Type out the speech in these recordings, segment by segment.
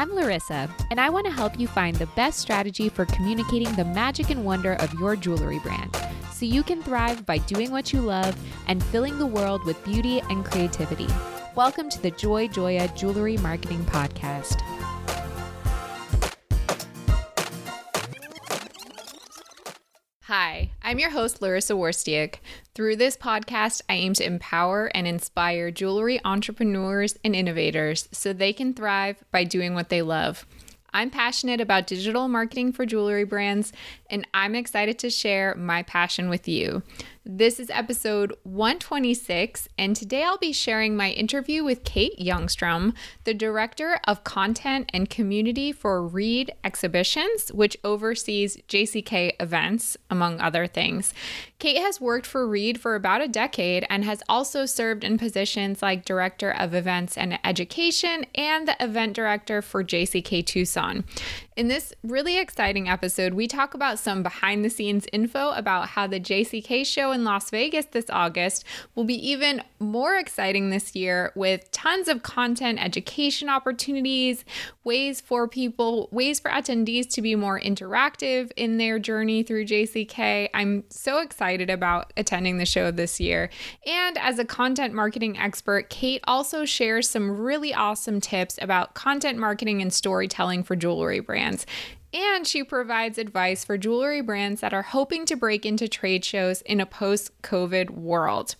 I'm Larissa, and I want to help you find the best strategy for communicating the magic and wonder of your jewelry brand so you can thrive by doing what you love and filling the world with beauty and creativity. Welcome to the Joy Joya Jewelry Marketing Podcast. Hi, I'm your host, Larissa Worstiak. Through this podcast, I aim to empower and inspire jewelry entrepreneurs and innovators so they can thrive by doing what they love. I'm passionate about digital marketing for jewelry brands, and I'm excited to share my passion with you. This is episode 126, and today I'll be sharing my interview with Kate Youngstrom, the Director of Content and Community for Reed Exhibitions, which oversees JCK events, among other things. Kate has worked for Reed for about a decade and has also served in positions like Director of Events and Education and the Event Director for JCK Tucson. In this really exciting episode, we talk about some behind the scenes info about how the JCK show in Las Vegas this August will be even more exciting this year with tons of content, education opportunities, ways for people, ways for attendees to be more interactive in their journey through JCK. I'm so excited about attending the show this year. And as a content marketing expert, Kate also shares some really awesome tips about content marketing and storytelling for jewelry brands brands. And she provides advice for jewelry brands that are hoping to break into trade shows in a post COVID world.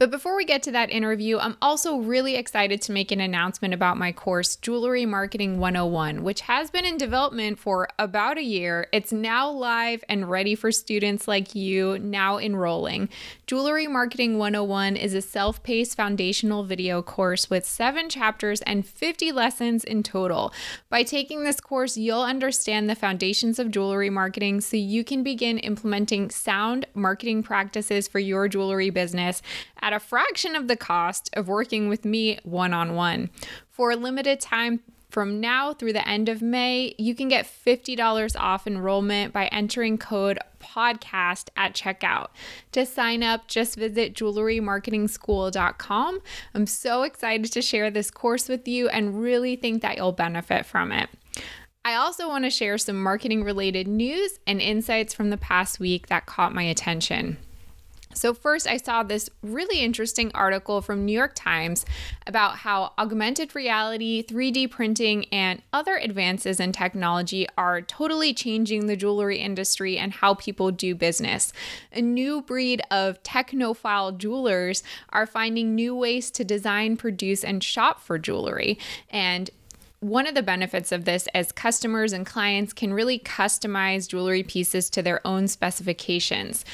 But before we get to that interview, I'm also really excited to make an announcement about my course, Jewelry Marketing 101, which has been in development for about a year. It's now live and ready for students like you now enrolling. Jewelry Marketing 101 is a self paced foundational video course with seven chapters and 50 lessons in total. By taking this course, you'll understand the foundations of jewelry marketing so you can begin implementing sound marketing practices for your jewelry business at a fraction of the cost of working with me one on one. For a limited time, from now through the end of May, you can get $50 off enrollment by entering code podcast at checkout. To sign up, just visit jewelrymarketingschool.com. I'm so excited to share this course with you and really think that you'll benefit from it. I also want to share some marketing related news and insights from the past week that caught my attention. So, first, I saw this really interesting article from New York Times about how augmented reality, 3D printing, and other advances in technology are totally changing the jewelry industry and how people do business. A new breed of technophile jewelers are finding new ways to design, produce, and shop for jewelry. And one of the benefits of this is customers and clients can really customize jewelry pieces to their own specifications.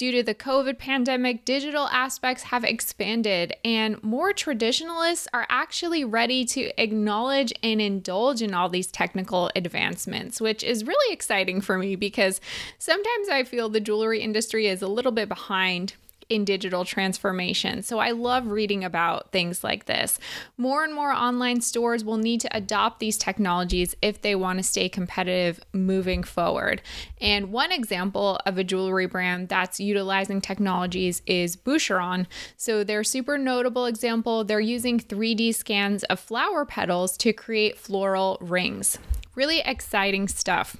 Due to the COVID pandemic, digital aspects have expanded, and more traditionalists are actually ready to acknowledge and indulge in all these technical advancements, which is really exciting for me because sometimes I feel the jewelry industry is a little bit behind in digital transformation. So I love reading about things like this. More and more online stores will need to adopt these technologies if they want to stay competitive moving forward. And one example of a jewelry brand that's utilizing technologies is Boucheron. So their super notable example, they're using 3D scans of flower petals to create floral rings. Really exciting stuff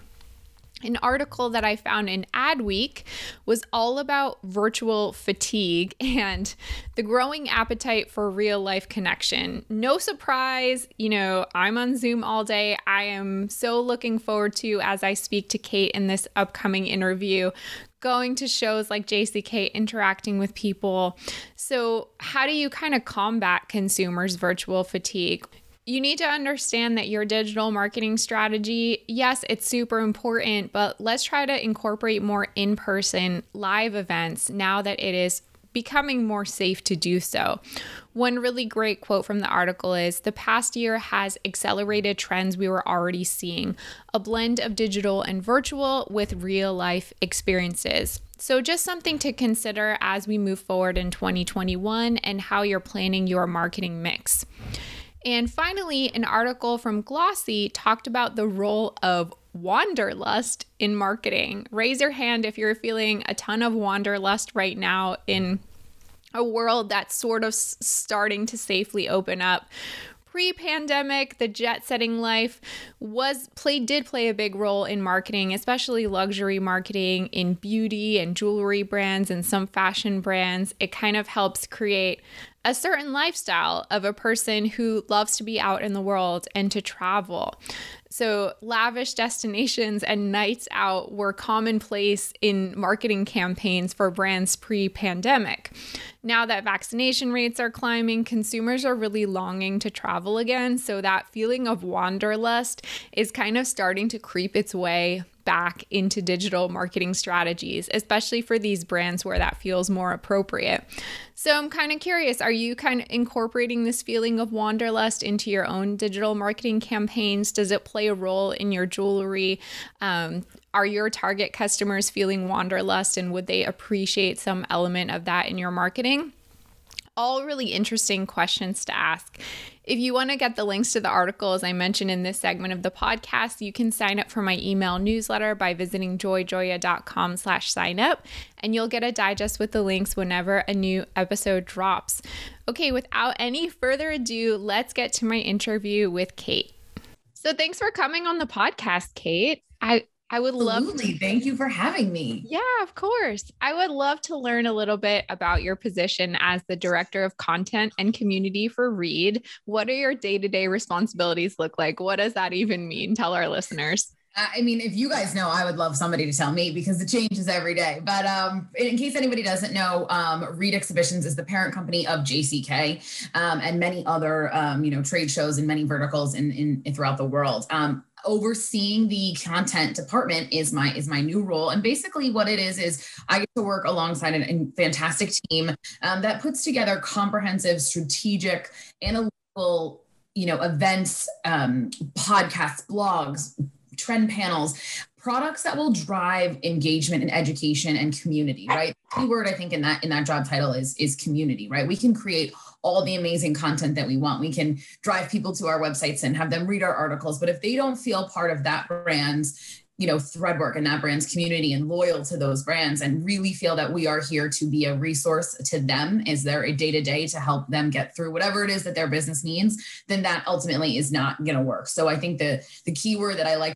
an article that I found in Adweek was all about virtual fatigue and the growing appetite for real life connection. No surprise, you know, I'm on Zoom all day. I am so looking forward to, as I speak to Kate in this upcoming interview, going to shows like JCK, interacting with people. So, how do you kind of combat consumers' virtual fatigue? You need to understand that your digital marketing strategy, yes, it's super important, but let's try to incorporate more in person live events now that it is becoming more safe to do so. One really great quote from the article is The past year has accelerated trends we were already seeing, a blend of digital and virtual with real life experiences. So, just something to consider as we move forward in 2021 and how you're planning your marketing mix. And finally, an article from Glossy talked about the role of wanderlust in marketing. Raise your hand if you're feeling a ton of wanderlust right now in a world that's sort of starting to safely open up. pre-pandemic the jet setting life was play did play a big role in marketing especially luxury marketing in beauty and jewelry brands and some fashion brands it kind of helps create a certain lifestyle of a person who loves to be out in the world and to travel. So, lavish destinations and nights out were commonplace in marketing campaigns for brands pre pandemic. Now that vaccination rates are climbing, consumers are really longing to travel again. So, that feeling of wanderlust is kind of starting to creep its way back into digital marketing strategies, especially for these brands where that feels more appropriate. So I'm kind of curious are you kind of incorporating this feeling of wanderlust into your own digital marketing campaigns? Does it play a role in your jewelry? Um, are your target customers feeling wanderlust and would they appreciate some element of that in your marketing? All really interesting questions to ask. If you want to get the links to the articles I mentioned in this segment of the podcast, you can sign up for my email newsletter by visiting joyjoya.com slash sign up, and you'll get a digest with the links whenever a new episode drops. Okay, without any further ado, let's get to my interview with Kate. So thanks for coming on the podcast, Kate. I I would Absolutely. love to. Thank you for having me. Yeah, of course. I would love to learn a little bit about your position as the director of content and community for Reed. What are your day to day responsibilities look like? What does that even mean? Tell our listeners. I mean, if you guys know, I would love somebody to tell me because it changes every day. But um, in case anybody doesn't know, um, Reed Exhibitions is the parent company of JCK um, and many other, um, you know, trade shows in many verticals in, in throughout the world. Overseeing the content department is my is my new role. And basically what it is is i get to work alongside a, fantastic team um, that puts together comprehensive strategic analytical you know events um, podcasts blogs trend panels products that will drive engagement and education and community right? The word i think in that in that job title is is community right? We can create all the amazing content that we want. We can drive people to our websites and have them read our articles. But if they don't feel part of that brand's, you know, thread work and that brand's community and loyal to those brands and really feel that we are here to be a resource to them, is there a day to day to help them get through whatever it is that their business needs, then that ultimately is not going to work. So I think the the key word that I like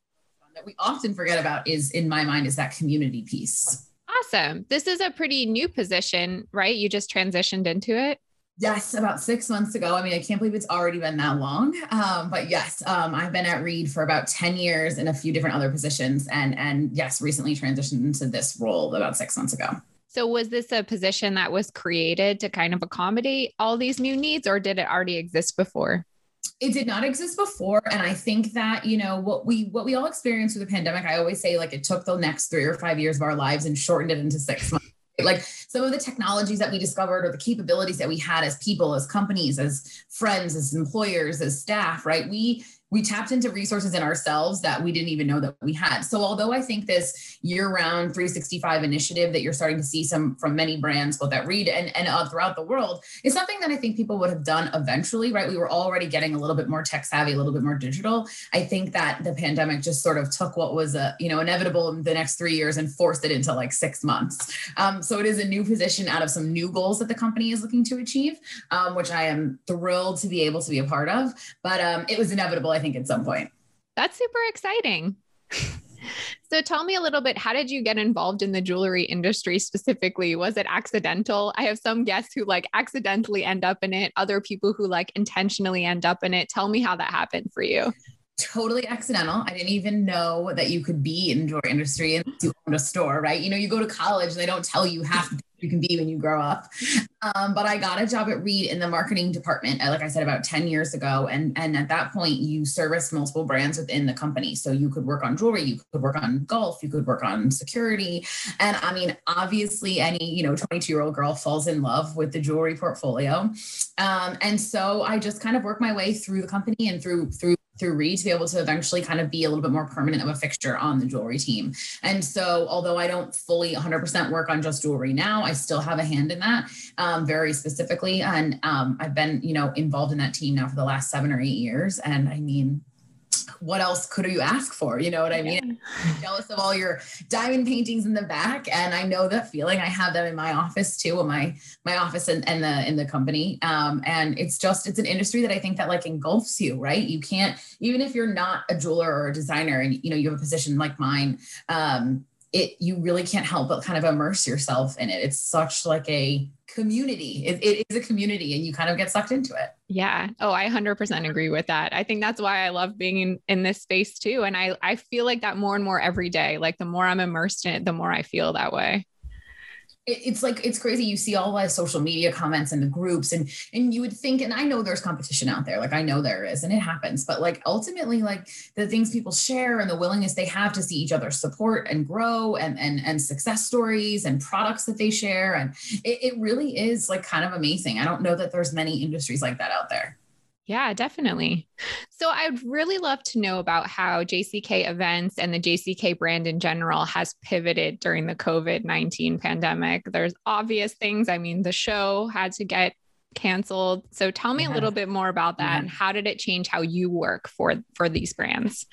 that we often forget about is in my mind is that community piece. Awesome. This is a pretty new position, right? You just transitioned into it. Yes, about six months ago. I mean, I can't believe it's already been that long. Um, but yes, um, I've been at Reed for about 10 years in a few different other positions. And, and yes, recently transitioned into this role about six months ago. So, was this a position that was created to kind of accommodate all these new needs, or did it already exist before? it did not exist before and i think that you know what we what we all experienced with the pandemic i always say like it took the next three or five years of our lives and shortened it into six months like some of the technologies that we discovered or the capabilities that we had as people as companies as friends as employers as staff right? We we tapped into resources in ourselves that we didn't even know that we had. So although I think this year-round 365 initiative that you're starting to see some from many brands, both at Reed and, and uh, throughout the world, is something that I think people would have done eventually, right? We were already getting a little bit more tech savvy, a little bit more digital. I think that the pandemic just sort of took what was a, you know, inevitable in the next three years and forced it into like six months. Um, so it is a new position out of some new goals that the company is looking to achieve, um, which I am thrilled to be able to be a part of. But um, it was inevitable. I think, at some point. That's super exciting. So tell me a little bit, how did you get involved in the jewelry industry specifically? Was it accidental? I have some guests who like accidentally end up in it, other people who like intentionally end up in it. Tell me how that happened for you. Totally accidental. I didn't even know that you could be in the jewelry industry and you owned a store, right? You know, you go to college and they don't tell you half you can be when you grow up. Um, but I got a job at Reed in the marketing department, uh, like I said, about 10 years ago. And, and at that point, you serviced multiple brands within the company. So you could work on jewelry, you could work on golf, you could work on security. And I mean, obviously, any, you know, 22 year old girl falls in love with the jewelry portfolio. Um, and so I just kind of worked my way through the company and through, through through Reed to be able to eventually kind of be a little bit more permanent of a fixture on the jewelry team. And so, although I don't fully 100% work on just jewelry now, I still have a hand in that um, very specifically. And um, I've been, you know, involved in that team now for the last seven or eight years. And I mean, what else could you ask for? You know what I mean? Yeah. jealous of all your diamond paintings in the back. And I know that feeling. I have them in my office too, in my my office and, and the in the company. Um, and it's just it's an industry that I think that like engulfs you, right? You can't, even if you're not a jeweler or a designer and you know you have a position like mine, um, it you really can't help but kind of immerse yourself in it. It's such like a community. It, it is a community and you kind of get sucked into it. Yeah. Oh, I 100% agree with that. I think that's why I love being in, in this space too. And I, I feel like that more and more every day. Like the more I'm immersed in it, the more I feel that way it's like it's crazy. You see all the social media comments and the groups and and you would think and i know there's competition out there. Like i know there is and it happens. But like ultimately like the things people share and the willingness they have to see each other support and grow and and and success stories and products that they share. And it, it really is like kind of amazing. I don't know that there's many industries like that out there yeah, definitely. So I'd really love to know about how JCK events and the JCK brand in general has pivoted during the COVID 19 pandemic. There's obvious things. I mean, the show had to get canceled. So tell me yeah. a little bit more about that yeah. and how did it change how you work for for these brands?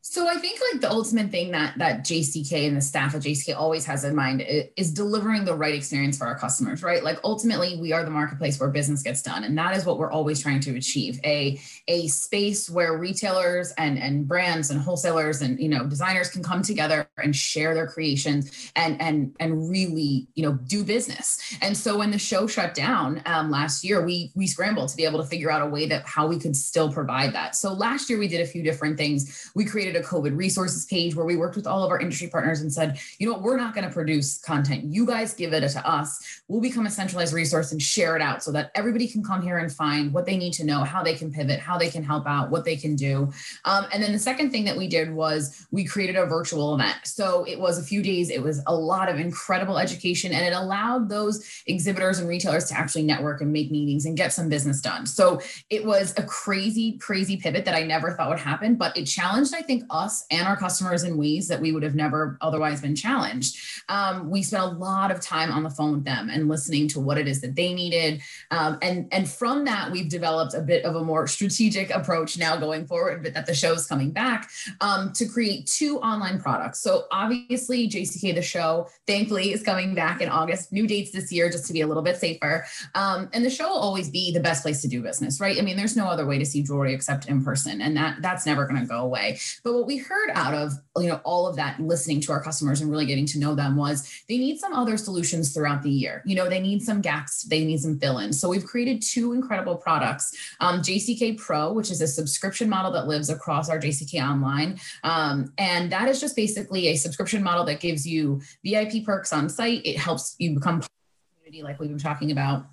So I think like the ultimate thing that that JCK and the staff of JCK always has in mind is delivering the right experience for our customers, right? Like ultimately we are the marketplace where business gets done and that is what we're always trying to achieve. A a space where retailers and and brands and wholesalers and you know designers can come together and share their creations and and and really, you know, do business. And so when the show shut down um, last year, we we scrambled to be able to figure out a way that how we could still provide that. So last year we did a few different things. We created a COVID resources page where we worked with all of our industry partners and said, you know what, we're not going to produce content. You guys give it to us. We'll become a centralized resource and share it out so that everybody can come here and find what they need to know, how they can pivot, how they can help out, what they can do. Um, and then the second thing that we did was we created a virtual event. So it was a few days, it was a lot of incredible education, and it allowed those exhibitors and retailers to actually network and make meetings and get some business done. So it was a crazy, crazy pivot that I never thought would happen, but it challenged, I think, us and our customers in ways that we would have never otherwise been challenged. Um, we spent a lot of time on the phone with them and listening to what it is that they needed. Um, and, and from that, we've developed a bit of a more strategic approach now going forward, but that the show's coming back um, to create two online products. So obviously, JCK the show, thankfully, is coming back in August. New dates this year, just to be a little bit safer. Um, and the show will always be the best place to do business, right? I mean, there's no other way to see jewelry except in person, and that that's never going to go away. But what we heard out of you know all of that listening to our customers and really getting to know them was they need some other solutions throughout the year. You know they need some gaps they need some fill-ins. So we've created two incredible products um, jck pro which is a subscription model that lives across our jck online. Um, and that is just basically a subscription model that gives you vip perks on site. It helps you become community like we've been talking about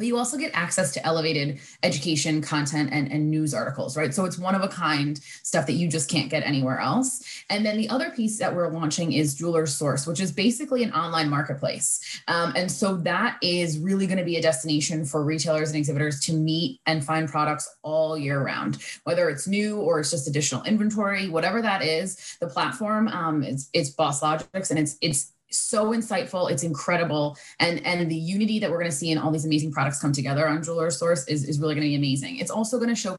but you also get access to elevated education content and, and news articles, right? So it's one of a kind stuff that you just can't get anywhere else. And then the other piece that we're launching is Jeweler's Source, which is basically an online marketplace. Um, and so that is really going to be a destination for retailers and exhibitors to meet and find products all year round, whether it's new or it's just additional inventory, whatever that is. The platform um, it's Boss Logics and it's it's so insightful it's incredible. And and the unity that we're going to see in all these amazing products come together on jeweler source is, is really going to be amazing. It's also going to show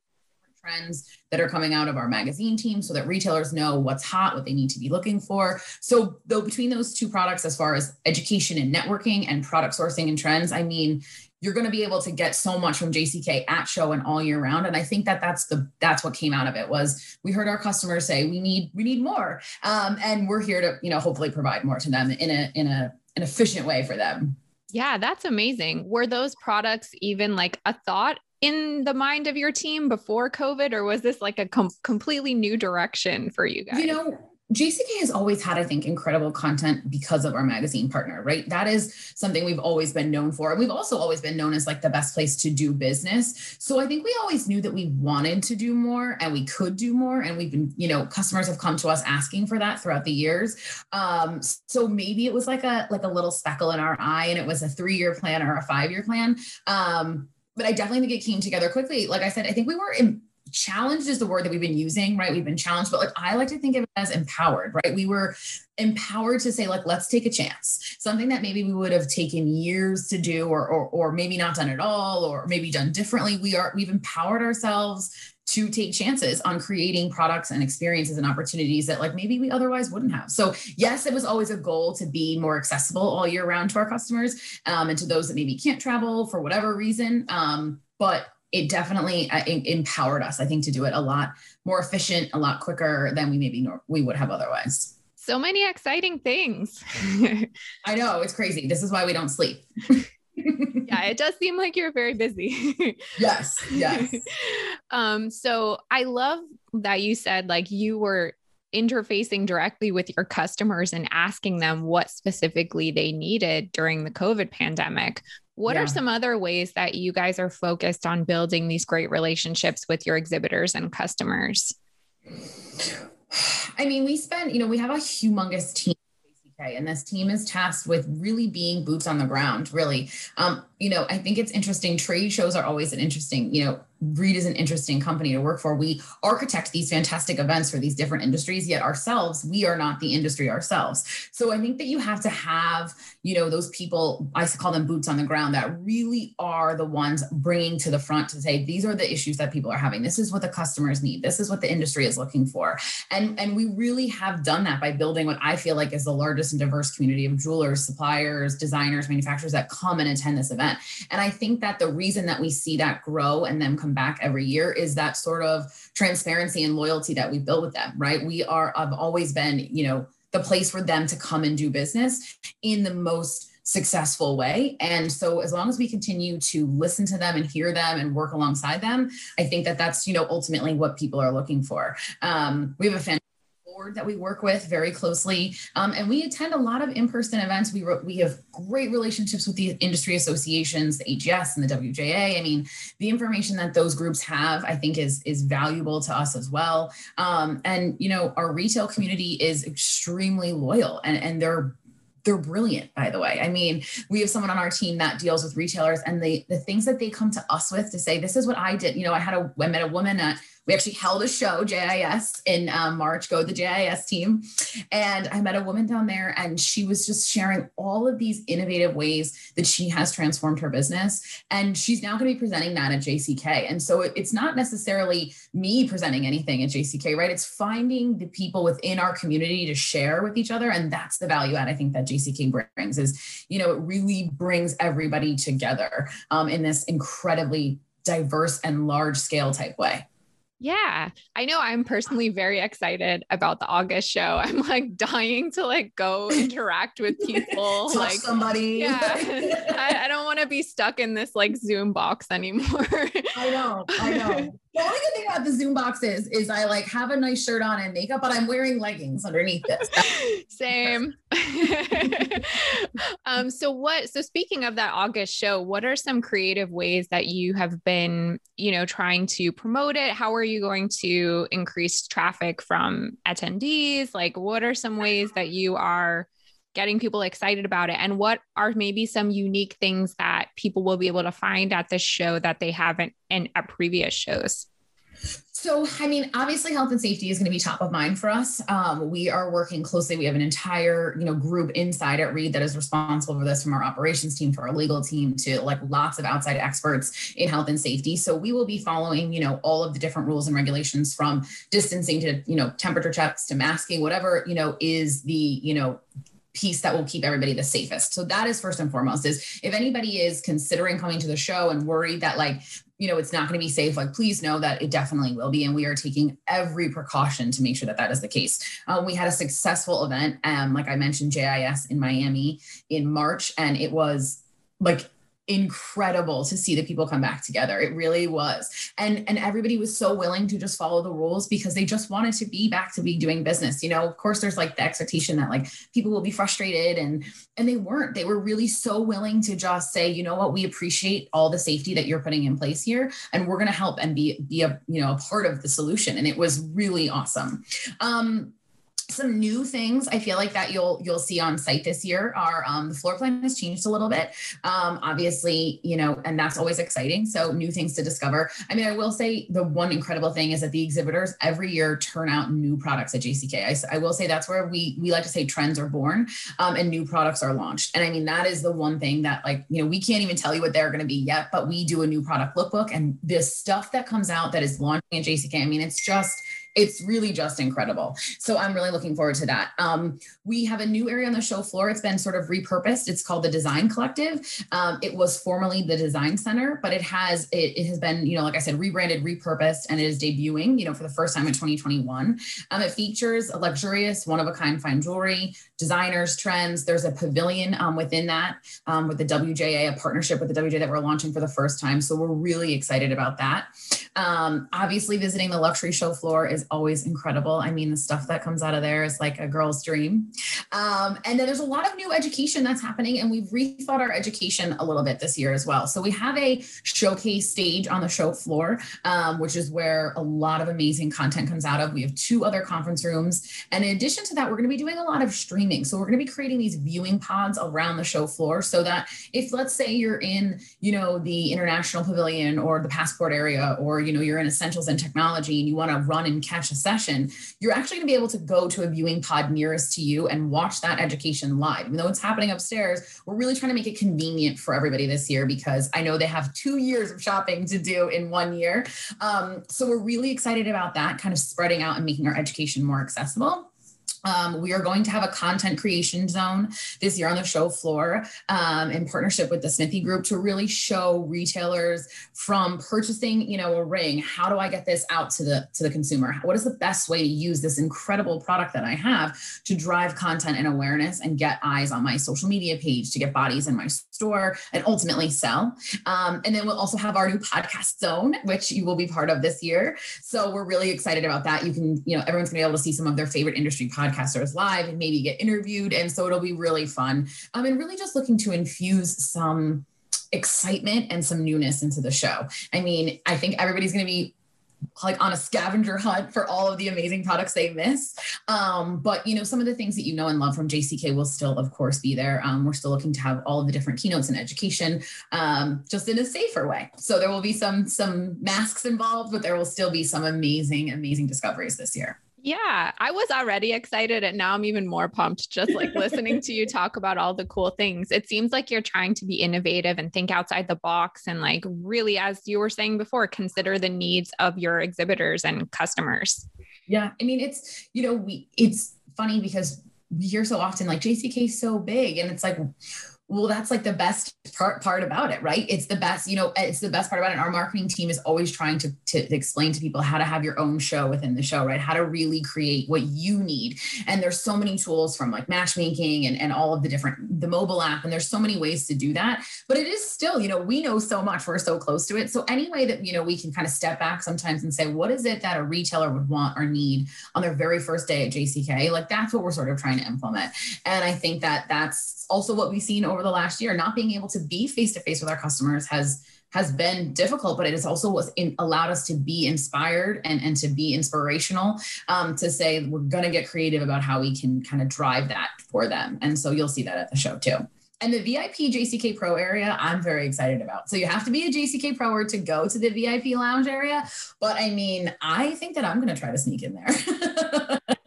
trends that are coming out of our magazine team so that retailers know what's hot what they need to be looking for. So though between those two products as far as education and networking and product sourcing and trends i mean you're going to be able to get so much from JCK at show and all year round. And I think that that's the that's what came out of it was we heard our customers say we need we need more, um, and we're here to you know hopefully provide more to them in a in a an efficient way for them. Yeah, that's amazing. Were those products even like a thought in the mind of your team before COVID, or was this like a com- completely new direction for you guys? You know, JCK has always had, I think, incredible content because of our magazine partner, right? That is something we've always been known for. And we've also always been known as like the best place to do business. So I think we always knew that we wanted to do more and we could do more. And we've been, you know, customers have come to us asking for that throughout the years. Um, so maybe it was like a like a little speckle in our eye and it was a three-year plan or a five-year plan. Um, but I definitely think it came together quickly. Like I said, I think we were in challenged is the word that we've been using, right? We've been challenged, but like I like to think of it as empowered, right? We were empowered to say, like, let's take a chance. Something that maybe we would have taken years to do or or, or maybe not done at all, or maybe done differently. We are we've empowered ourselves to take chances on creating products and experiences and opportunities that like maybe we otherwise wouldn't have. So yes, it was always a goal to be more accessible all year round to our customers um, and to those that maybe can't travel for whatever reason. Um, but it definitely uh, empowered us, I think, to do it a lot more efficient, a lot quicker than we maybe nor- we would have otherwise. So many exciting things. I know it's crazy. This is why we don't sleep. yeah, it does seem like you're very busy. yes, yes. um, so I love that you said like you were interfacing directly with your customers and asking them what specifically they needed during the COVID pandemic. What yeah. are some other ways that you guys are focused on building these great relationships with your exhibitors and customers? I mean, we spent, you know, we have a humongous team and this team is tasked with really being boots on the ground really um, you know i think it's interesting trade shows are always an interesting you know Reed is an interesting company to work for. We architect these fantastic events for these different industries, yet ourselves, we are not the industry ourselves. So I think that you have to have, you know, those people, I call them boots on the ground, that really are the ones bringing to the front to say, these are the issues that people are having. This is what the customers need. This is what the industry is looking for. And, and we really have done that by building what I feel like is the largest and diverse community of jewelers, suppliers, designers, manufacturers that come and attend this event. And I think that the reason that we see that grow and them come come back every year is that sort of transparency and loyalty that we build with them, right? We are, I've always been, you know, the place for them to come and do business in the most successful way. And so as long as we continue to listen to them and hear them and work alongside them, I think that that's, you know, ultimately what people are looking for. Um, we have a fantastic board that we work with very closely. Um, and we attend a lot of in-person events. We, re- we have great relationships with the industry associations, the AGS and the WJA. I mean, the information that those groups have, I think is, is valuable to us as well. Um, and, you know, our retail community is extremely loyal and, and they're they're brilliant by the way i mean we have someone on our team that deals with retailers and they the things that they come to us with to say this is what i did you know i had a i met a woman at we actually held a show, JIS, in um, March, go the JIS team. And I met a woman down there, and she was just sharing all of these innovative ways that she has transformed her business. And she's now going to be presenting that at JCK. And so it's not necessarily me presenting anything at JCK, right? It's finding the people within our community to share with each other. And that's the value add I think that JCK brings is, you know, it really brings everybody together um, in this incredibly diverse and large scale type way. Yeah, I know I'm personally very excited about the August show. I'm like dying to like go interact with people, like somebody. Yeah, I, I don't want to be stuck in this like Zoom box anymore. I know, I know. The only good thing about the Zoom box is, is I like have a nice shirt on and makeup, but I'm wearing leggings underneath this. Same. um, so what, so speaking of that August show, what are some creative ways that you have been, you know, trying to promote it? How are you going to increase traffic from attendees? Like, what are some ways that you are getting people excited about it? And what are maybe some unique things that people will be able to find at this show that they haven't in at previous shows? So, I mean, obviously, health and safety is going to be top of mind for us. Um, we are working closely. We have an entire, you know, group inside at Reed that is responsible for this, from our operations team to our legal team to like lots of outside experts in health and safety. So, we will be following, you know, all of the different rules and regulations from distancing to, you know, temperature checks to masking, whatever, you know, is the, you know, piece that will keep everybody the safest. So that is first and foremost is if anybody is considering coming to the show and worried that like, you know, it's not going to be safe, like please know that it definitely will be. And we are taking every precaution to make sure that that is the case. Um, we had a successful event, um, like I mentioned, JIS in Miami in March, and it was like incredible to see the people come back together. It really was. And and everybody was so willing to just follow the rules because they just wanted to be back to be doing business. You know of course there's like the expectation that like people will be frustrated and and they weren't. They were really so willing to just say you know what? We appreciate all the safety that you're putting in place here and we're going to help and be be a you know a part of the solution. And it was really awesome. Um some new things I feel like that you'll you'll see on site this year are um, the floor plan has changed a little bit. Um, obviously, you know, and that's always exciting. So new things to discover. I mean, I will say the one incredible thing is that the exhibitors every year turn out new products at JCK. I, I will say that's where we we like to say trends are born um, and new products are launched. And I mean that is the one thing that like you know we can't even tell you what they're going to be yet, but we do a new product lookbook and this stuff that comes out that is launching at JCK. I mean, it's just it's really just incredible. So I'm really looking forward to that. Um, we have a new area on the show floor. It's been sort of repurposed. It's called the Design Collective. Um, it was formerly the Design Center, but it has it, it, has been you know like I said rebranded, repurposed, and it is debuting you know for the first time in 2021. Um, it features a luxurious, one of a kind fine jewelry, designers, trends. There's a pavilion um, within that um, with the WJA, a partnership with the WJ that we're launching for the first time. So we're really excited about that. Um, obviously, visiting the luxury show floor is always incredible. I mean, the stuff that comes out of there is like a girl's dream. Um, and then there's a lot of new education that's happening, and we've rethought our education a little bit this year as well. So we have a showcase stage on the show floor, um, which is where a lot of amazing content comes out of. We have two other conference rooms. And in addition to that, we're going to be doing a lot of streaming. So we're going to be creating these viewing pods around the show floor so that if, let's say, you're in, you know, the International Pavilion or the Passport area or you know you're in essentials and technology and you want to run and catch a session you're actually going to be able to go to a viewing pod nearest to you and watch that education live. Even though it's happening upstairs we're really trying to make it convenient for everybody this year because i know they have two years of shopping to do in one year. Um, so we're really excited about that kind of spreading out and making our education more accessible um, we are going to have a content creation zone this year on the show floor um, in partnership with the Smithy Group to really show retailers from purchasing, you know, a ring. How do I get this out to the to the consumer? What is the best way to use this incredible product that I have to drive content and awareness and get eyes on my social media page to get bodies in my store and ultimately sell. Um, and then we'll also have our new podcast zone, which you will be part of this year. So we're really excited about that. You can, you know, everyone's gonna be able to see some of their favorite industry podcasts podcasters live and maybe get interviewed. And so it'll be really fun. Um, and really just looking to infuse some excitement and some newness into the show. I mean, I think everybody's going to be like on a scavenger hunt for all of the amazing products they miss. Um, but you know, some of the things that you know and love from JCK will still, of course, be there. Um, we're still looking to have all of the different keynotes and education, um, just in a safer way. So there will be some some masks involved, but there will still be some amazing, amazing discoveries this year. Yeah, I was already excited and now I'm even more pumped just like listening to you talk about all the cool things. It seems like you're trying to be innovative and think outside the box and like really as you were saying before consider the needs of your exhibitors and customers. Yeah, I mean it's you know we it's funny because we hear so often like JCK is so big and it's like well that's like the best part, part about it right? It's the best you know it's the best part about it. And our marketing team is always trying to, to explain to people how to have your own show within the show right? How to really create what you need. And there's so many tools from like matchmaking and, and all of the different the mobile app and there's so many ways to do that. But it is still you know we know so much. We're so close to it. So any way that you know we can kind of step back sometimes and say what is it that a retailer would want or need on their very first day at jck like that's what we're sort of trying to implement. And i think that that's also what we've seen over the last year. Not being able to be face to face with our customers has has been difficult, but it has also was in, allowed us to be inspired and, and to be inspirational um, to say we're going to get creative about how we can kind of drive that for them. And so you'll see that at the show too. And the VIP JCK Pro area, I'm very excited about. So you have to be a JCK Proer to go to the VIP lounge area. But I mean, I think that I'm going to try to sneak in there.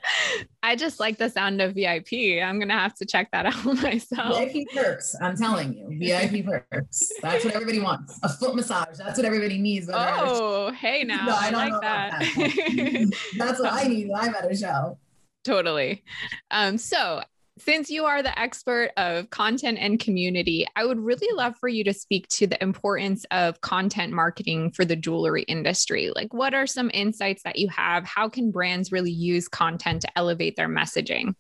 I just like the sound of VIP. I'm gonna have to check that out myself. VIP perks. I'm telling you, VIP perks. That's what everybody wants. A foot massage. That's what everybody needs. Oh, hey now. No, I, I like that. that. That's what I need. I'm at a show. Totally. Um, so since you are the expert of content and community, I would really love for you to speak to the importance of content marketing for the jewelry industry. Like, what are some insights that you have? How can brands really use content to elevate their messaging?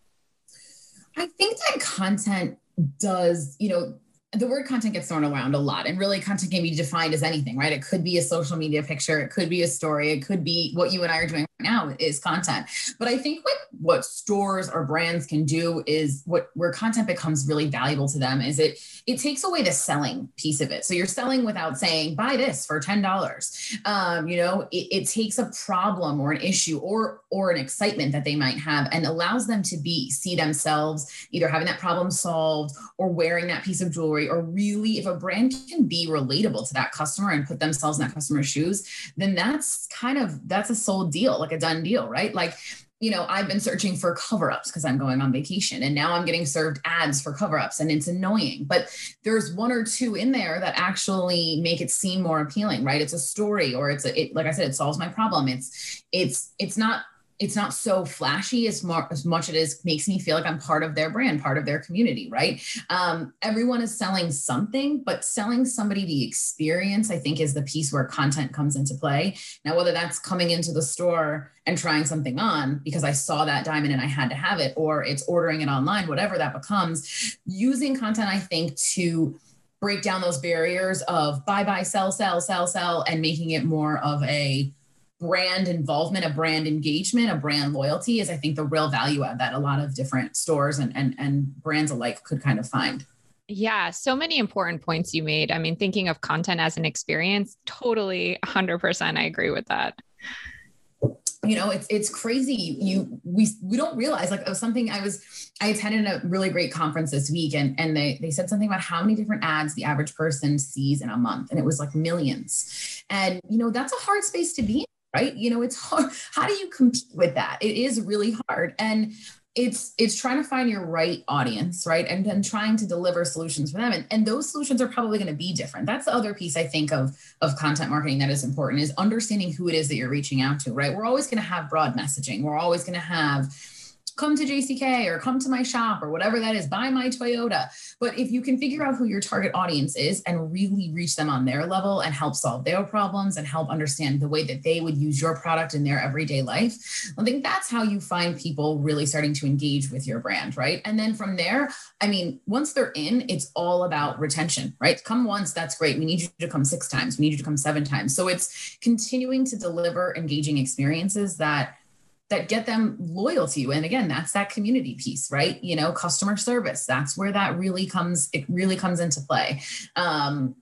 I think that content does, you know, the word content gets thrown around a lot and really content can be defined as anything right it could be a social media picture it could be a story it could be what you and i are doing right now is content. But I think what what stores or brands can do is what where content becomes really valuable to them is it it takes away the selling piece of it. So you're selling without saying buy this for ten dollars. Um, you know, it, it takes a problem or an issue or or an excitement that they might have and allows them to be see themselves either having that problem solved or wearing that piece of jewelry or really if a brand can be relatable to that customer and put themselves in that customer's shoes then that's kind of that's a sold deal like a done deal right like you know, I've been searching for cover ups because I'm going on vacation and now I'm getting served ads for cover ups and it's annoying. But there's one or two in there that actually make it seem more appealing, right? It's a story or it's a, it, like I said, it solves my problem. It's, it's, it's not it's not so flashy as, more, as much it is makes me feel like I'm part of their brand, part of their community, right? Um, everyone is selling something, but selling somebody the experience, I think, is the piece where content comes into play. Now, whether that's coming into the store and trying something on because I saw that diamond and I had to have it, or it's ordering it online, whatever that becomes, using content, I think, to break down those barriers of buy, buy, sell, sell, sell, sell, and making it more of a brand involvement, a brand engagement, a brand loyalty is I think the real value add that a lot of different stores and and, and brands alike could kind of find. Yeah, so many important points you made. I mean, thinking of content as an experience, totally 100% I agree with that. You know, it's it's crazy. You we we don't realize like oh, something I was I attended a really great conference this week and and they they said something about how many different ads the average person sees in a month and it was like millions. And you know, that's a hard space to be in right? You know, it's hard. How do you compete with that? It is really hard. And it's it's trying to find your right audience right and then trying to deliver solutions for them and, and those solutions are probably going to be different that's the other piece i think of of content marketing that is important is understanding who it is that you're reaching out to right we're always going to have broad messaging we're always going to have come to JCK or come to my shop or whatever that is, buy my Toyota. But if you can figure out who your target audience is and really reach them on their level and help solve their problems and help understand the way that they would use your product in their everyday life, I think that's how you find people really starting to engage with your brand, right? And then from there, I mean, once they're in, it's all about retention, right? Come once, that's great. We need you to come six times, we need you to come seven times. So it's continuing to deliver engaging experiences that that get them loyal to you. And again that's that community piece right? You know customer service that's where that really comes it really comes into play. Um,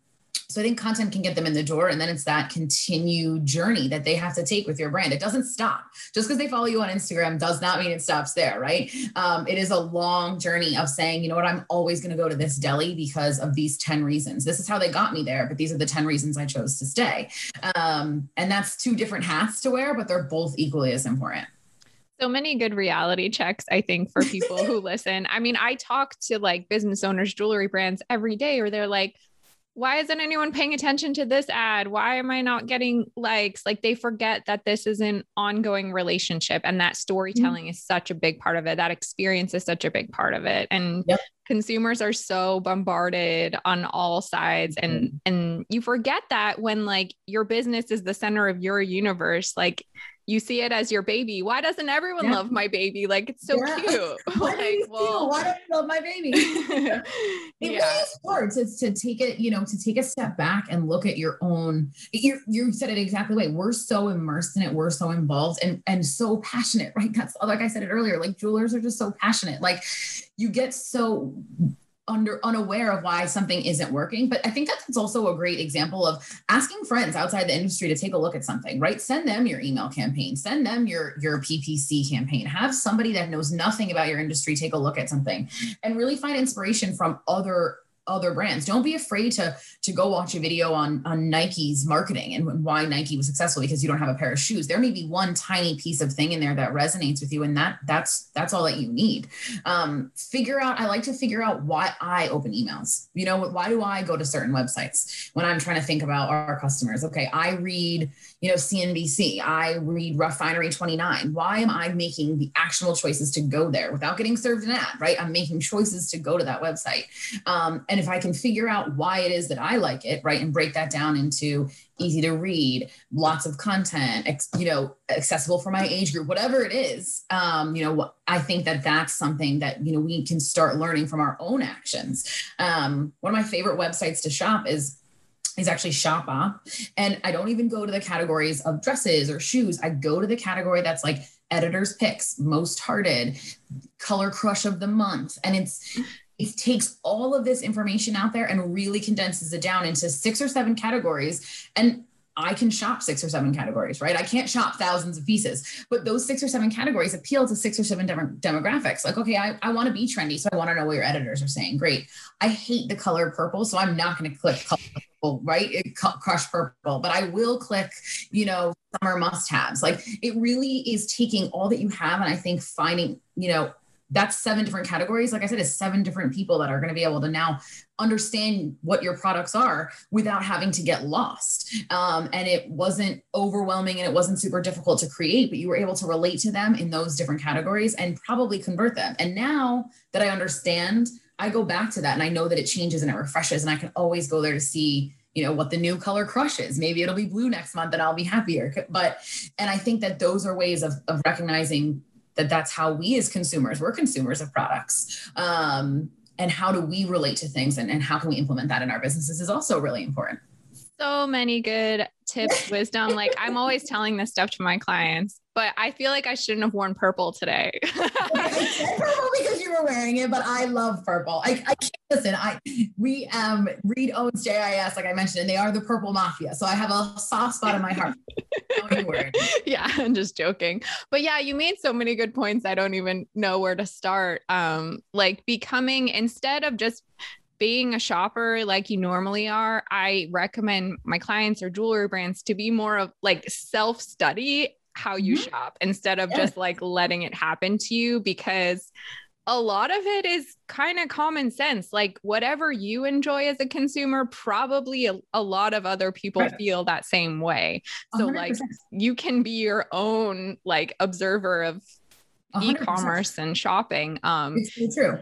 so I think content can get them in the door, and then it's that continued journey that they have to take with your brand. It doesn't stop just because they follow you on Instagram does not mean it stops there, right? Um, it is a long journey of saying, you know what, I'm always going to go to this deli because of these ten reasons. This is how they got me there, but these are the ten reasons I chose to stay. Um, and that's two different hats to wear, but they're both equally as important so many good reality checks, I think, for people who listen. I mean, I talk to like business owners, jewelry brands every day, or they're like, why isn't anyone paying attention to this ad? Why am I not getting likes? Like they forget that this is an ongoing relationship and that storytelling mm-hmm. is such a big part of it. That experience is such a big part of it. And yep. consumers are so bombarded on all sides mm-hmm. and and you forget that when like your business is the center of your universe, like you see it as your baby. Why doesn't everyone yeah. love my baby? Like it's so yeah. cute. Why, like, do well, why don't you love my baby? it yeah. really is hard to, to take it, you know, to take a step back and look at your own. You you said it exactly right. We're so immersed in it. We're so involved and and so passionate, right? That's like I said it earlier. Like jewelers are just so passionate. Like you get so under unaware of why something isn't working but i think that's also a great example of asking friends outside the industry to take a look at something right? Send them your email campaign send them your your ppc campaign. Have somebody that knows nothing about your industry take a look at something and really find inspiration from other other brands. Don't be afraid to to go watch a video on on Nike's marketing and why Nike was successful because you don't have a pair of shoes. There may be one tiny piece of thing in there that resonates with you, and that that's that's all that you need. Um, figure out. I like to figure out why I open emails. You know, why do I go to certain websites when I'm trying to think about our customers? Okay, I read you know CNBC. I read Refinery 29. Why am I making the actual choices to go there without getting served an ad? Right, I'm making choices to go to that website. Um, and if I can figure out why it is that I like it, right, and break that down into easy to read, lots of content, ex, you know, accessible for my age group, whatever it is, um, you know, I think that that's something that you know we can start learning from our own actions. Um, one of my favorite websites to shop is is actually Shopbop. And I don't even go to the categories of dresses or shoes. I go to the category that's like editor's picks, most hearted, color crush of the month. And it's it takes all of this information out there and really condenses it down into six or seven categories. And I can shop six or seven categories, right? I can't shop thousands of pieces, but those six or seven categories appeal to six or seven different demographics. Like, okay, I, I want to be trendy, so I want to know what your editors are saying. Great. I hate the color purple, so I'm not going to click purple, right? It, crush purple, but I will click, you know, summer must haves. Like, it really is taking all that you have and I think finding, you know, that's seven different categories. Like I said, it's seven different people that are going to be able to now understand what your products are without having to get lost. Um, and it wasn't overwhelming and it wasn't super difficult to create, but you were able to relate to them in those different categories and probably convert them. And now that I understand, I go back to that and I know that it changes and it refreshes, and I can always go there to see you know what the new color crush is maybe it'll be blue next month and i'll be happier but and i think that those are ways of, of recognizing that that's how we as consumers we're consumers of products um, and how do we relate to things and, and how can we implement that in our businesses is also really important. So many good tips wisdom. Like i'm always telling this stuff to my clients but I feel like I shouldn't have worn purple today. I said purple because you were wearing it, but I love purple. I, I can't listen. I we um Reed owns JIS, like I mentioned, and they are the purple mafia. So I have a soft spot in my heart. yeah, I'm just joking. But yeah, you made so many good points. I don't even know where to start. Um, like becoming instead of just being a shopper like you normally are, I recommend my clients or jewelry brands to be more of like self study how you mm-hmm. shop instead of yeah. just like letting it happen to you because a lot of it is kind of common sense. Like whatever you enjoy as a consumer, probably a, a lot of other people right. feel that same way. So 100%. like you can be your own like observer of 100%. e-commerce and shopping. Um it's true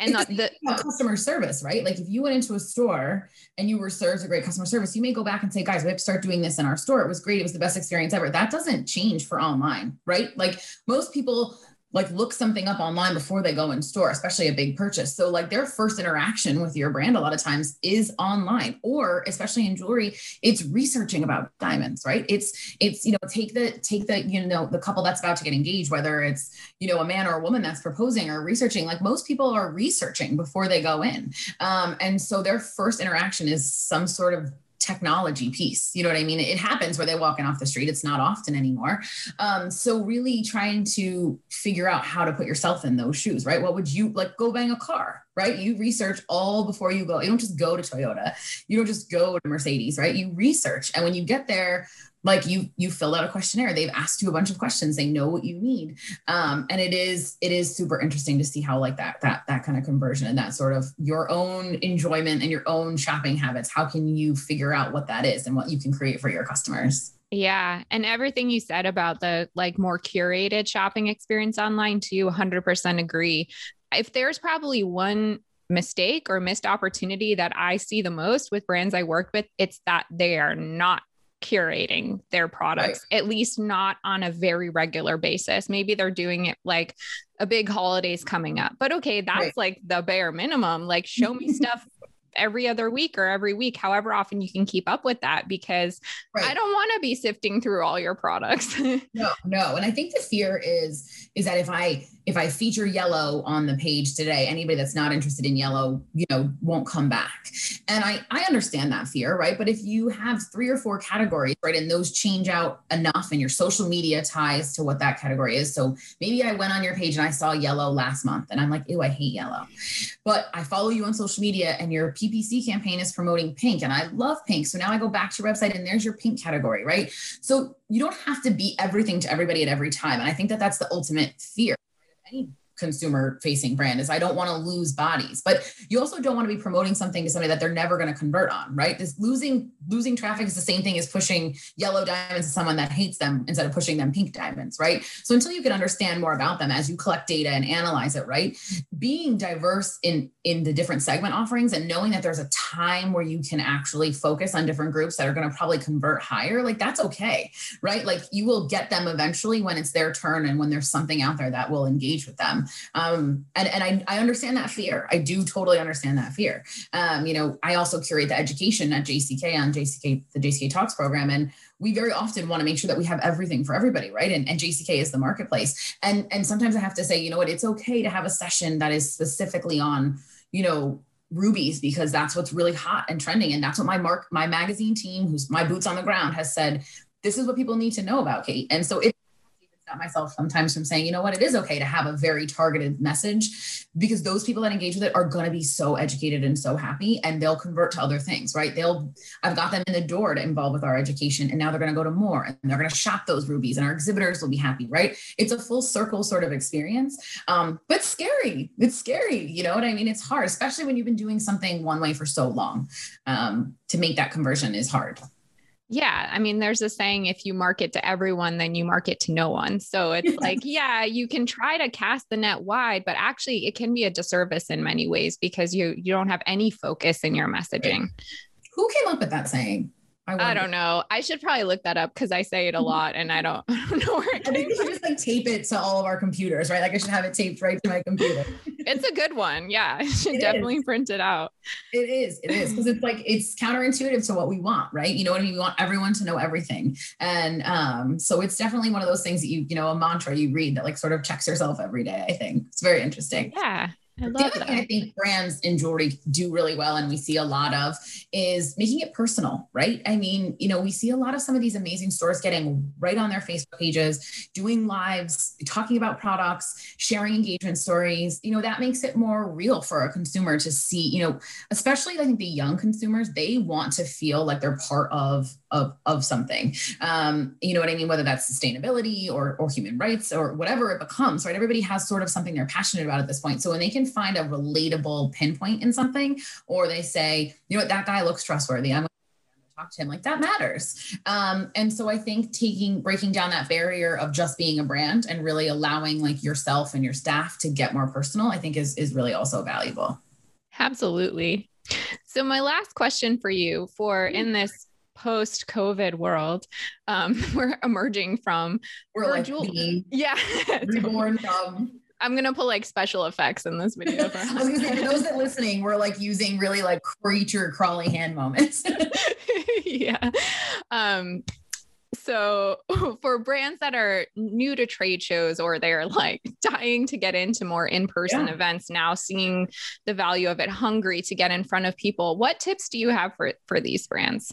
and not the customer service, right? Like if you went into a store and you were served a great customer service, you may go back and say, guys, we have to start doing this in our store. It was great. It was the best experience ever. That doesn't change for online, right? Like most people like look something up online before they go in store, especially a big purchase. So like their first interaction with your brand a lot of times is online or especially in jewelry, it's researching about diamonds, right? It's it's you know take the take the you know the couple that's about to get engaged whether it's you know a man or a woman that's proposing or researching like most people are researching before they go in. Um, and so their first interaction is some sort of technology piece. You know what I mean? It happens where they're walking off the street. It's not often anymore. Um, so really trying to figure out how to put yourself in those shoes, right? What would you like go bang a car, right? You research all before you go. You don't just go to Toyota. You don't just go to Mercedes, right? You research. And when you get there, like you you filled out a questionnaire they've asked you a bunch of questions they know what you need um, and it is it is super interesting to see how like that that that kind of conversion and that sort of your own enjoyment and your own shopping habits how can you figure out what that is and what you can create for your customers yeah. And everything you said about the like more curated shopping experience online too, 100% agree. If there's probably one mistake or missed opportunity that I see the most with brands I work with, it's that they are not curating their products, right. at least not on a very regular basis. Maybe they're doing it like a big holidays coming up. But okay, that's right. like the bare minimum. Like show me stuff every other week or every week, however often you can keep up with that, because right. I don't want to be sifting through all your products. no, no. And I think the fear is is that if I if I feature yellow on the page today, anybody that's not interested in yellow, you know, won't come back. And I, I understand that fear, right? But if you have three or four categories, right, and those change out enough and your social media ties to what that category is. So maybe I went on your page and I saw yellow last month and I'm like, ew, I hate yellow. But I follow you on social media and your PPC campaign is promoting pink and I love pink. So now I go back to your website and there's your pink category, right? So you don't have to be everything to everybody at every time. And I think that that's the ultimate fear any consumer facing brand is I don't want to lose bodies. But you also don't want to be promoting something to somebody that they're never going to convert on, right? This losing losing traffic is the same thing as pushing yellow diamonds to someone that hates them instead of pushing them pink diamonds, right? So until you can understand more about them as you collect data and analyze it, right? Being diverse in in the different segment offerings and knowing that there's a time where you can actually focus on different groups that are going to probably convert higher, like that's okay, right? Like you will get them eventually when it's their turn and when there's something out there that will engage with them. Um, and and I, I understand that fear. I do totally understand that fear. Um, you know, I also curate the education at JCK on JCK, the JCK Talks program. And we very often want to make sure that we have everything for everybody, right? And, and JCK is the marketplace. And, and sometimes I have to say, you know what, it's okay to have a session that is specifically on, you know, rubies because that's what's really hot and trending. And that's what my mark, my magazine team, who's my boots on the ground, has said, this is what people need to know about Kate. And so it stop myself sometimes from saying, you know what, it is okay to have a very targeted message because those people that engage with it are going to be so educated and so happy and they'll convert to other things, right? They'll, I've got them in the door to involve with our education and now they're going to go to more and they're going to shop those rubies and our exhibitors will be happy, right? It's a full circle sort of experience, um, but scary. It's scary. You know what I mean? It's hard, especially when you've been doing something one way for so long. Um, to make that conversion is hard. Yeah. I mean, there's a saying if you market to everyone, then you market to no one. So it's like, yeah, you can try to cast the net wide, but actually it can be a disservice in many ways because you you don't have any focus in your messaging. Who came up with that saying? I, I, don't know. I should probably look that up because I say it a lot and I don't, I don't know where it I think we should just like tape it to all of our computers, right? Like I should have it taped right to my computer. It's a good one. Yeah. I should it definitely is. print it out. It is. It is. Because it's like it's counterintuitive to what we want, right? You know what I mean? We want everyone to know everything. And um, so it's definitely one of those things that you, you know, a mantra you read that like sort of checks yourself every day, I think. It's very interesting. Yeah. I love the other that. thing I think brands in jewelry do really well, and we see a lot of, is making it personal, right? I mean, you know, we see a lot of some of these amazing stores getting right on their Facebook pages, doing lives, talking about products, sharing engagement stories. You know, that makes it more real for a consumer to see. You know, especially I think the young consumers, they want to feel like they're part of of of something. Um, you know what I mean? Whether that's sustainability or or human rights or whatever it becomes, right? Everybody has sort of something they're passionate about at this point. So when they can find a relatable pinpoint in something, or they say, you know what, that guy looks trustworthy. I'm gonna talk to him like that matters um, and so i think taking breaking down that barrier of just being a brand and really allowing like yourself and your staff to get more personal i think is is really also valuable absolutely so my last question for you for in this post COVID world, um, we're emerging from. We're like jewel- yeah, reborn from. I'm gonna put like special effects in this video. For I was gonna say for those that listening, we're like using really like creature crawly hand moments. yeah. Um, so for brands that are new to trade shows or they're like dying to get into more in-person yeah. events now seeing the value of it hungry to get in front of people what tips do you have for for these brands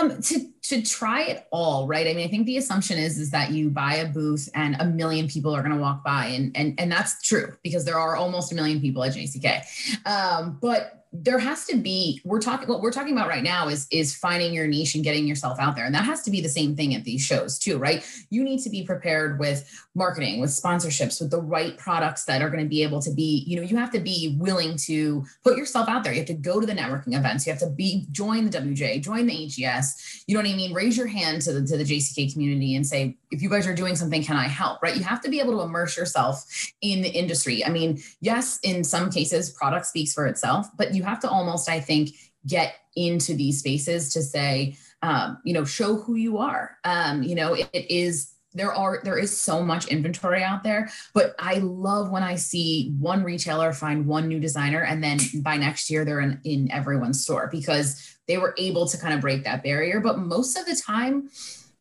um, to to try it all, right? I mean, I think the assumption is is that you buy a booth and a million people are going to walk by, and and and that's true because there are almost a million people at JCK. Um, but there has to be we're talking what we're talking about right now is is finding your niche and getting yourself out there. And that has to be the same thing at these shows too right? You need to be prepared with marketing with sponsorships with the right products that are going to be able to be you know you have to be willing to put yourself out there. You have to go to the networking events. You have to be join the wj join the HES you know what i mean? Raise your hand to the to the jck community and say if you guys are doing something can i help? Right? You have to be able to immerse yourself in the industry. I mean yes in some cases product speaks for itself but you you have to almost, I think, get into these spaces to say, um, you know, show who you are. Um, you know, it, it is there are there is so much inventory out there but i love when i see one retailer find one new designer and then by next year they're in, in everyone's store because they were able to kind of break that barrier but most of the time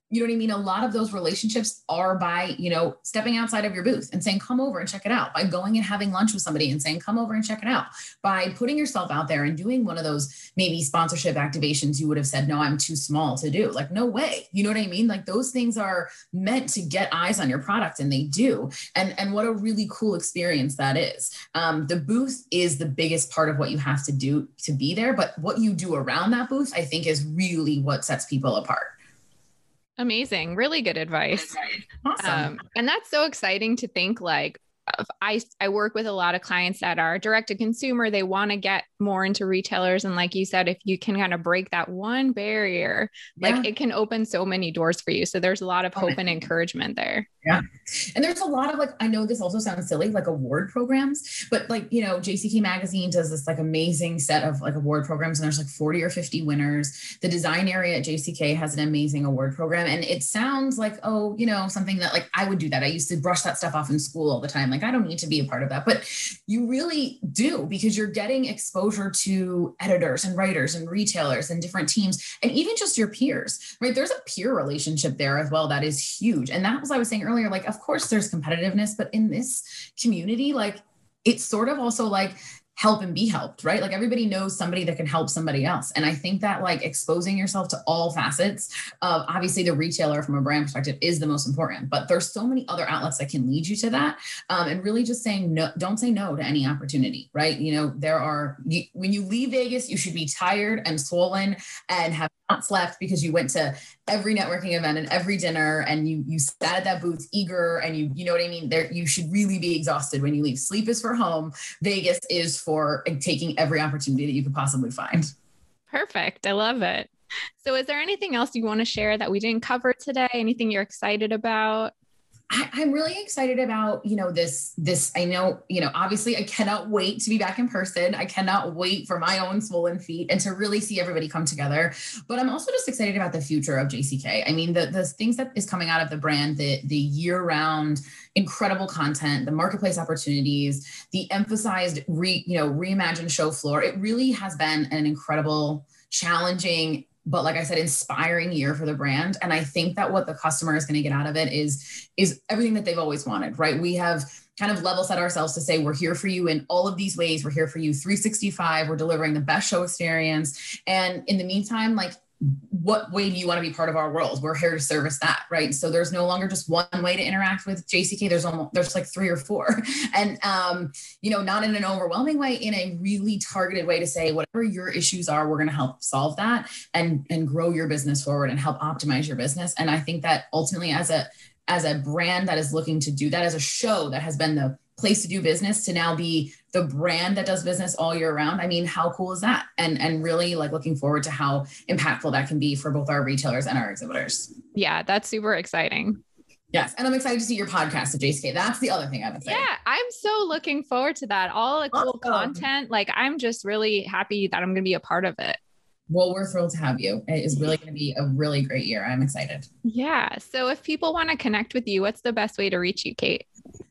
you know what I mean? A lot of those relationships are by, you know, stepping outside of your booth and saying, come over and check it out, by going and having lunch with somebody and saying, come over and check it out, by putting yourself out there and doing one of those maybe sponsorship activations you would have said, no, I'm too small to do. Like, no way. You know what I mean? Like those things are meant to get eyes on your product and they do. And, and what a really cool experience that is. Um, the booth is the biggest part of what you have to do to be there. But what you do around that booth, I think is really what sets people apart. Amazing. Really good advice. Awesome. Um, and that's so exciting to think like I, I work with a lot of clients that are direct to consumer. They want to get more into retailers. And like you said, if you can kind of break that one barrier, yeah. like it can open so many doors for you. So there's a lot of oh, hope and encouragement there. Yeah. And there's a lot of like, I know this also sounds silly, like award programs, but like, you know, JCK Magazine does this like amazing set of like award programs, and there's like 40 or 50 winners. The design area at JCK has an amazing award program. And it sounds like, oh, you know, something that like I would do that. I used to brush that stuff off in school all the time. Like, Like, I don't need to be a part of that. But you really do because you're getting exposure to editors and writers and retailers and different teams and even just your peers, right? There's a peer relationship there as well that is huge. And that was I was saying earlier, like, of course there's competitiveness, but in this community, like, it's sort of also like help and be helped, right? Like everybody knows somebody that can help somebody else. And I think that like exposing yourself to all facets of obviously the retailer from a brand perspective is the most important, but there's so many other outlets that can lead you to that. Um, and really just saying no, don't say no to any opportunity, right? You know, there are, you, when you leave Vegas, you should be tired and swollen and have not slept because you went to every networking event and every dinner and you you sat at that booth eager and you you know what I mean? There you should really be exhausted when you leave. Sleep is for home. Vegas is for taking every opportunity that you could possibly find. Perfect. I love it. So is there anything else you want to share that we didn't cover today? Anything you're excited about I, am really excited about you know this this i know you know obviously i cannot wait to be back in person. I cannot wait for my own swollen feet and to really see everybody come together. But i'm also just excited about the future of jck i mean the the things that is coming out of the brand the the year round incredible content the marketplace opportunities the emphasized re you know reimagined show floor. It really has been an incredible challenging but like I said, inspiring year for the brand. And I think that what the customer is going to get out of it is is everything that they've always wanted, right? We have kind of level set ourselves to say we're here for you in all of these ways. We're here for you 365. We're delivering the best show experience. And in the meantime, like what way do you want to be part of our world? We're here to service that, right? So there's no longer just one way to interact with JCK. There's almost there's like three or four, and um, you know, not in an overwhelming way, in a really targeted way to say whatever your issues are, we're going to help solve that and and grow your business forward and help optimize your business. And I think that ultimately, as a as a brand that is looking to do that, as a show that has been the place to do business to now be the brand that does business all year round. I mean, how cool is that? And and really like looking forward to how impactful that can be for both our retailers and our exhibitors. Yeah, that's super exciting. Yes. And I'm excited to see your podcast at JCK. That's the other thing I would say. Yeah. I'm so looking forward to that. All the cool awesome. content. Like I'm just really happy that I'm going to be a part of it. Well, we're thrilled to have you. It is really going to be a really great year. I'm excited. Yeah. So if people want to connect with you, what's the best way to reach you, Kate?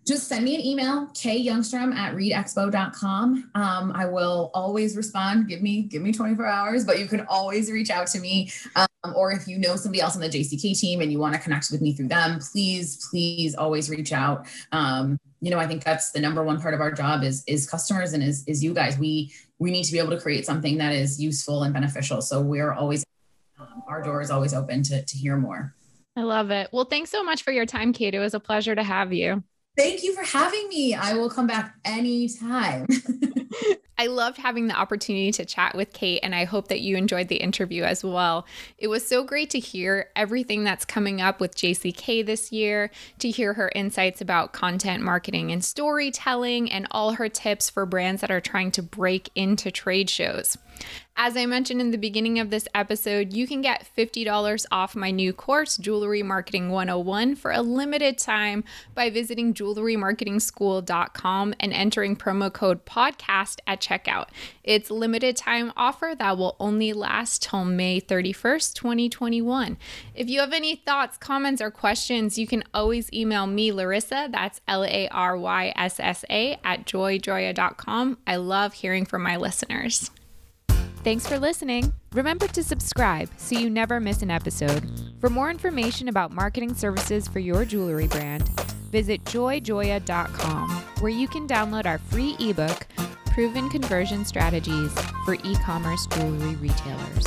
Just send me an email, kyoungstrom at reedexpo.com. Um, I will always respond. Give me, give me 24 hours, but you can always reach out to me. Um, or if you know somebody else on the JCK team and you want to connect with me through them, please, please always reach out. Um, you know, I think that's the number one part of our job is, is customers and is, is you guys. We, we need to be able to create something that is useful and beneficial. So we're always, um, our door is always open to, to hear more. I love it. Well, thanks so much for your time, Kate. It was a pleasure to have you. Thank you for having me. I will come back anytime. I loved having the opportunity to chat with Kate, and I hope that you enjoyed the interview as well. It was so great to hear everything that's coming up with JCK this year, to hear her insights about content marketing and storytelling, and all her tips for brands that are trying to break into trade shows. As I mentioned in the beginning of this episode, you can get $50 off my new course, Jewelry Marketing 101, for a limited time by visiting jewelrymarketingschool.com and entering promo code podcast at checkout. It's a limited time offer that will only last till May 31st, 2021. If you have any thoughts, comments, or questions, you can always email me, Laryssa, that's L A R Y S S A, at joyjoya.com. I love hearing from my listeners. Thanks for listening. Remember to subscribe so you never miss an episode. For more information about marketing services for your jewelry brand, visit joyjoya.com, where you can download our free ebook, Proven Conversion Strategies for E commerce jewelry retailers.